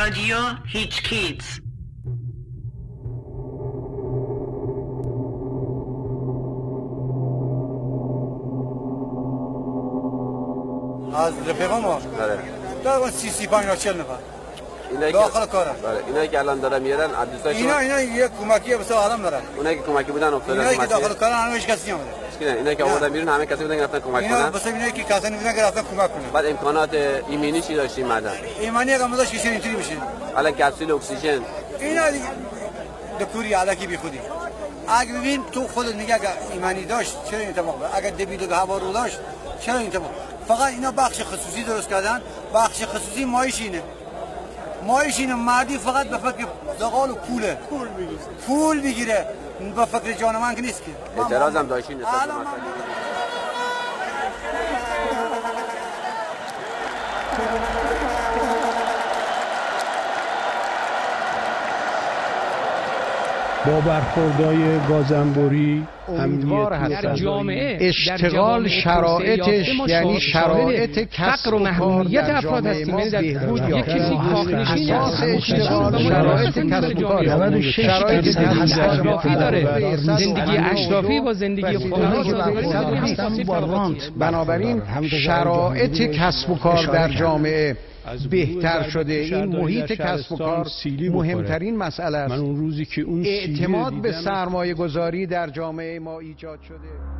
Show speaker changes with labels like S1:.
S1: رادیو هیچ کیتز
S2: از رفیقا ما
S3: بله
S2: در سی سی پنج چل نفر.
S3: اینا
S2: داخل کارم.
S3: بله اینا که الان دارن میرن از دوستای
S2: اینا اینا یک کمکی به آدم دارن.
S3: اونایی که کمکی بودن افتادن
S2: اینا که داخل کارن همه هیچ کسی نمیده
S3: اینا اینا که آوردن بیرون همه کسی بودن که رفتن کمک
S2: اینا
S3: کنن.
S2: بس اینا که کسانی بودن که رفتن کمک کنن.
S3: بعد امکانات ایمنی چی داشتیم بعدا؟
S2: ایمانی اگه مداش کسی اینطوری بشه
S3: الان کپسول اکسیژن.
S2: اینا دکوری علکی بی خودی. اگه ببین تو خود نگه اگه ایمانی داشت چرا این اتفاق؟ اگه دبید و هوا رو داشت چرا این اتفاق فقط اینا بخش خصوصی درست کردن. بخش خصوصی مایش اینه. مایش اینه مردی فقط به فکر زغال و پوله پول بگیره پول بگیره به فکر جان من که نیست که. من-
S3: اعتراض هم داشتین نسبت به
S2: الان من-
S3: مسئله.
S4: با برخوردهای گازنبوری
S5: امیدوار.
S6: در جامعه
S5: اشتغال شرایطش یعنی شرایط کسب
S6: فقر و محرومیت
S5: در
S6: افراد
S5: جامعه
S6: هستیم. یک
S5: یافته
S6: کسی. کاخنشین.
S5: اشتغال شرایط
S6: در
S5: کسب و کار
S6: جامعه.
S5: شرایط
S6: اشرافی داره زندگی اشرافی با زندگی. طبقاتی.
S5: بنابراین شرایط کسب و کار در جامعه بهتر شده این محیط کسب و کار
S4: سیلی.
S5: مهمترین مسئله
S4: من
S5: است
S4: اون روزی که اون
S5: اعتماد به سرمایه گذاری در جامعه ما ایجاد شده